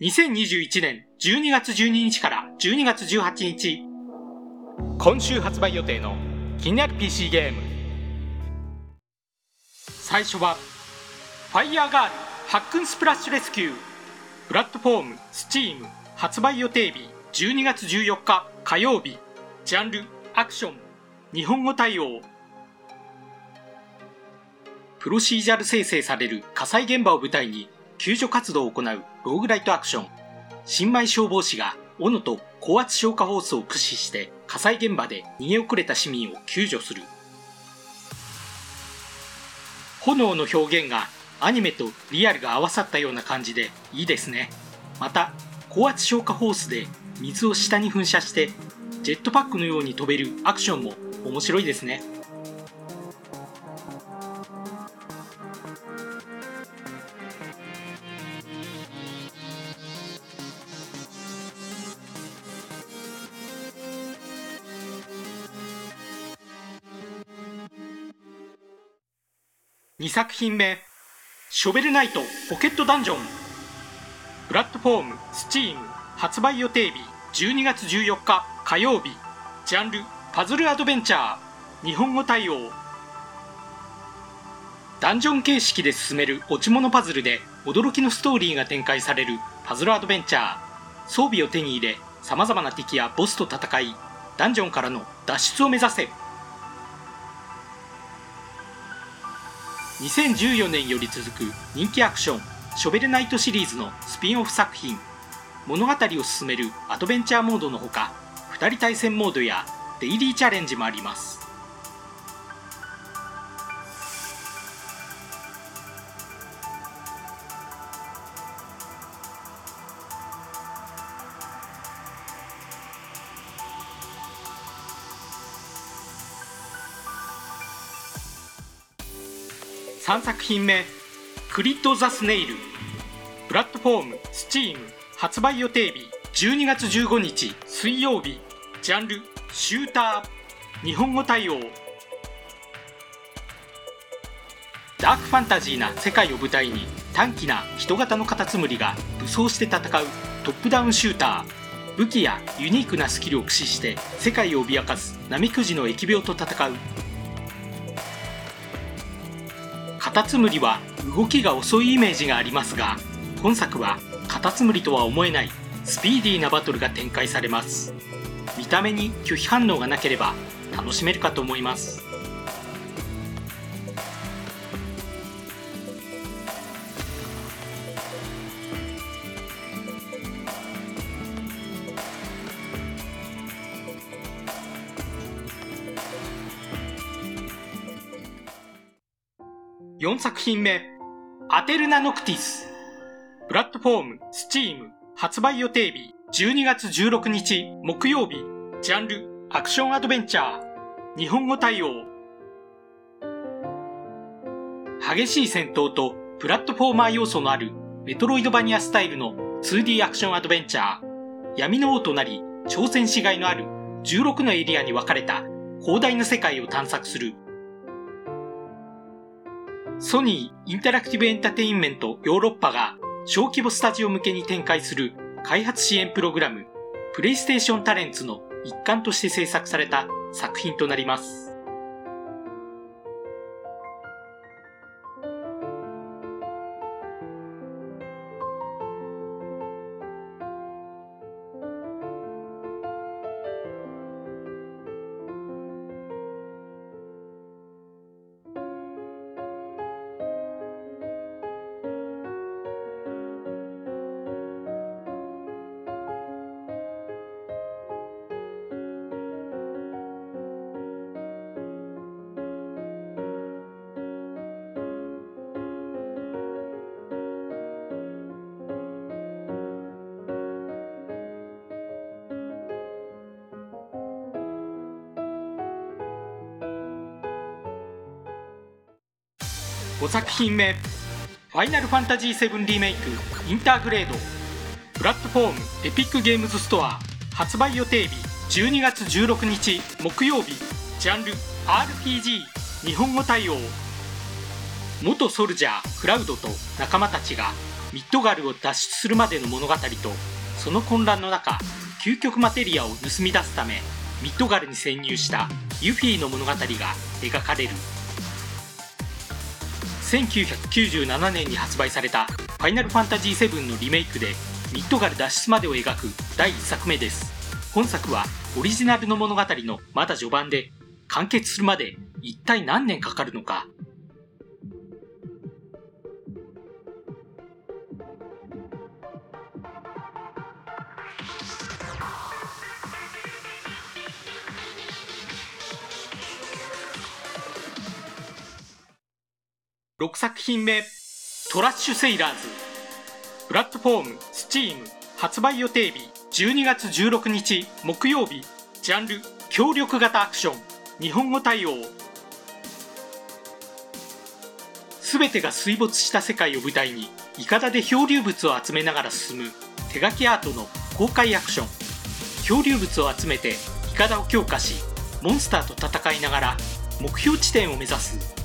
2021年12月12日から12月18日。今週発売予定の気になる PC ゲーム。最初は「ファイヤーガールハックンスプラッシュレスキュー」プラットフォーム Steam 発売予定日12月14日火曜日。ジャンルアクション日本語対応。プロシージャル生成される火災現場を舞台に救助活動を行うローグライトアクション。新米消防士が斧と高圧消火ホースを駆使して火災現場で逃げ遅れた市民を救助する。炎の表現がアニメとリアルが合わさったような感じでいいですね。また高圧消火ホースで水を下に噴射してジェットパックのように飛べるアクションも面白いですね。2作品目ショベルナイトポケットダンジョン。プラットフォーム Steam 発売予定日12月14日火曜日。ジャンルパズルアドベンチャー。日本語対応。ダンジョン形式で進める落ち物パズルで驚きのストーリーが展開されるパズルアドベンチャー。装備を手に入れ様々な敵やボスと戦いダンジョンからの脱出を目指せ。2014年より続く人気アクションショベルナイトシリーズのスピンオフ作品。物語を進めるアドベンチャーモードのほか2人対戦モードやデイリーチャレンジもあります。3作品目「クリッド・ザ・スネイル」プラットフォーム Steam 発売予定日12月15日。水曜日。ジャンルシューター。日本語対応。ダークファンタジーな世界を舞台に短気な人型のカタツムリが武装して戦うトップダウンシューター。武器やユニークなスキルを駆使して世界を脅かすナメクジの疫病と戦う。タツムリは動きが遅いイメージがありますが本作はカタツムリとは思えないスピーディーなバトルが展開されます。見た目に拒否反応がなければ楽しめるかと思います。4作品目。アテルナ・ノクティス。プラットフォーム Steam 発売予定日12月16日。木曜日。ジャンルアクションアドベンチャー。日本語対応。激しい戦闘とプラットフォーマー要素のあるメトロイドバニアスタイルの 2D アクションアドベンチャー。闇の王となり挑戦しがいのある16のエリアに分かれた広大な世界を探索する。ソニーインタラクティブエンタテインメントヨーロッパが小規模スタジオ向けに展開する開発支援プログラムプレイステーションタレンツの一環として制作された作品となります。5作品目「ファイナルファンタジー7リメイクインターグレード」プラットフォームエピックゲームズストア発売予定日12月16日木曜日ジャンル RPG 日本語対応。元ソルジャークラウドと仲間たちがミッドガルを脱出するまでの物語とその混乱の中究極マテリアを盗み出すためミッドガルに潜入したユフィの物語が描かれる。1997年に発売された「ファイナルファンタジー7」のリメイクでミッドガル脱出までを描く第1作目です。本作はオリジナルの物語のまだ序盤で完結するまで一体何年かかるのか6作品目トラッシュセイラーズ。プラットフォームスチーム発売予定日12月16日木曜日。ジャンル協力型アクション。日本語対応。全てが水没した世界を舞台にいかだで漂流物を集めながら進む手書きアートの公開アクション。漂流物を集めていかだを強化しモンスターと戦いながら目標地点を目指す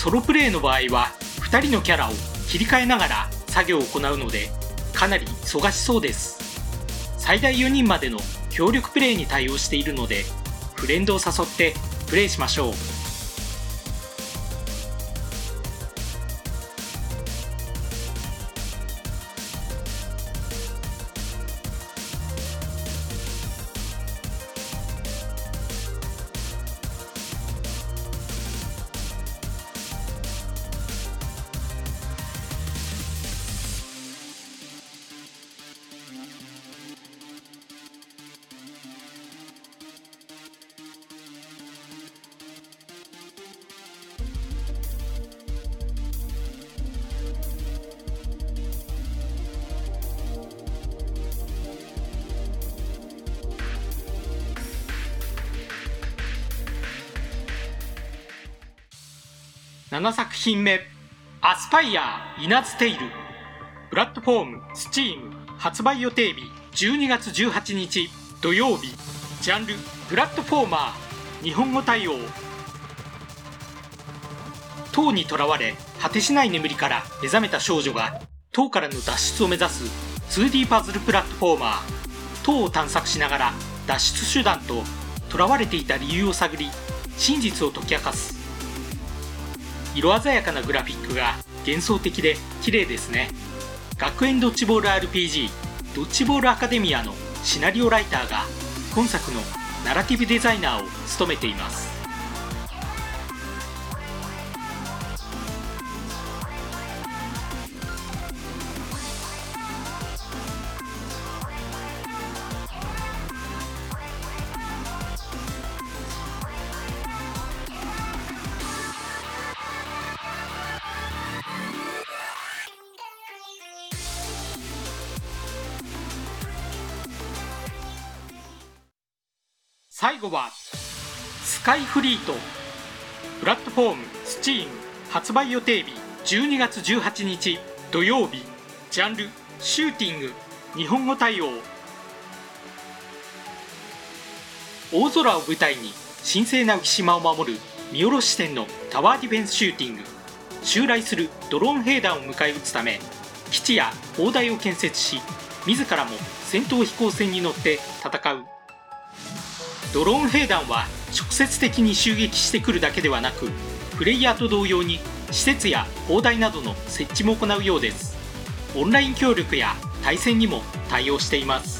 ソロプレイの場合は2人のキャラを切り替えながら作業を行うのでかなり忙しそうです。最大4人までの協力プレイに対応しているのでフレンドを誘ってプレイしましょう。7作品目アスパイアイナズテイル。プラットフォームスチーム発売予定日12月18日土曜日。ジャンルプラットフォーマー日本語対応。塔にとらわれ果てしない眠りから目覚めた少女が塔からの脱出を目指す 2D パズルプラットフォーマー。塔を探索しながら脱出手段と囚われていた理由を探り真実を解き明かす。色鮮やかなグラフィックが幻想的で綺麗ですね。学園ドッジボール RPG ドッジボールアカデミアのシナリオライターが今作のナラティブデザイナーを務めています。最後はスカイフリート。プラットフォームスチーム発売予定日12月18日土曜日。ジャンルシューティング日本語対応。大空を舞台に神聖な浮島を守る見下ろし視点のタワーディフェンスシューティング。襲来するドローン兵団を迎え撃つため基地や砲台を建設し自らも戦闘飛行船に乗って戦う。ドローン兵団は直接的に襲撃してくるだけではなくプレイヤーと同様に施設や砲台などの設置も行うようです。オンライン協力や対戦にも対応しています。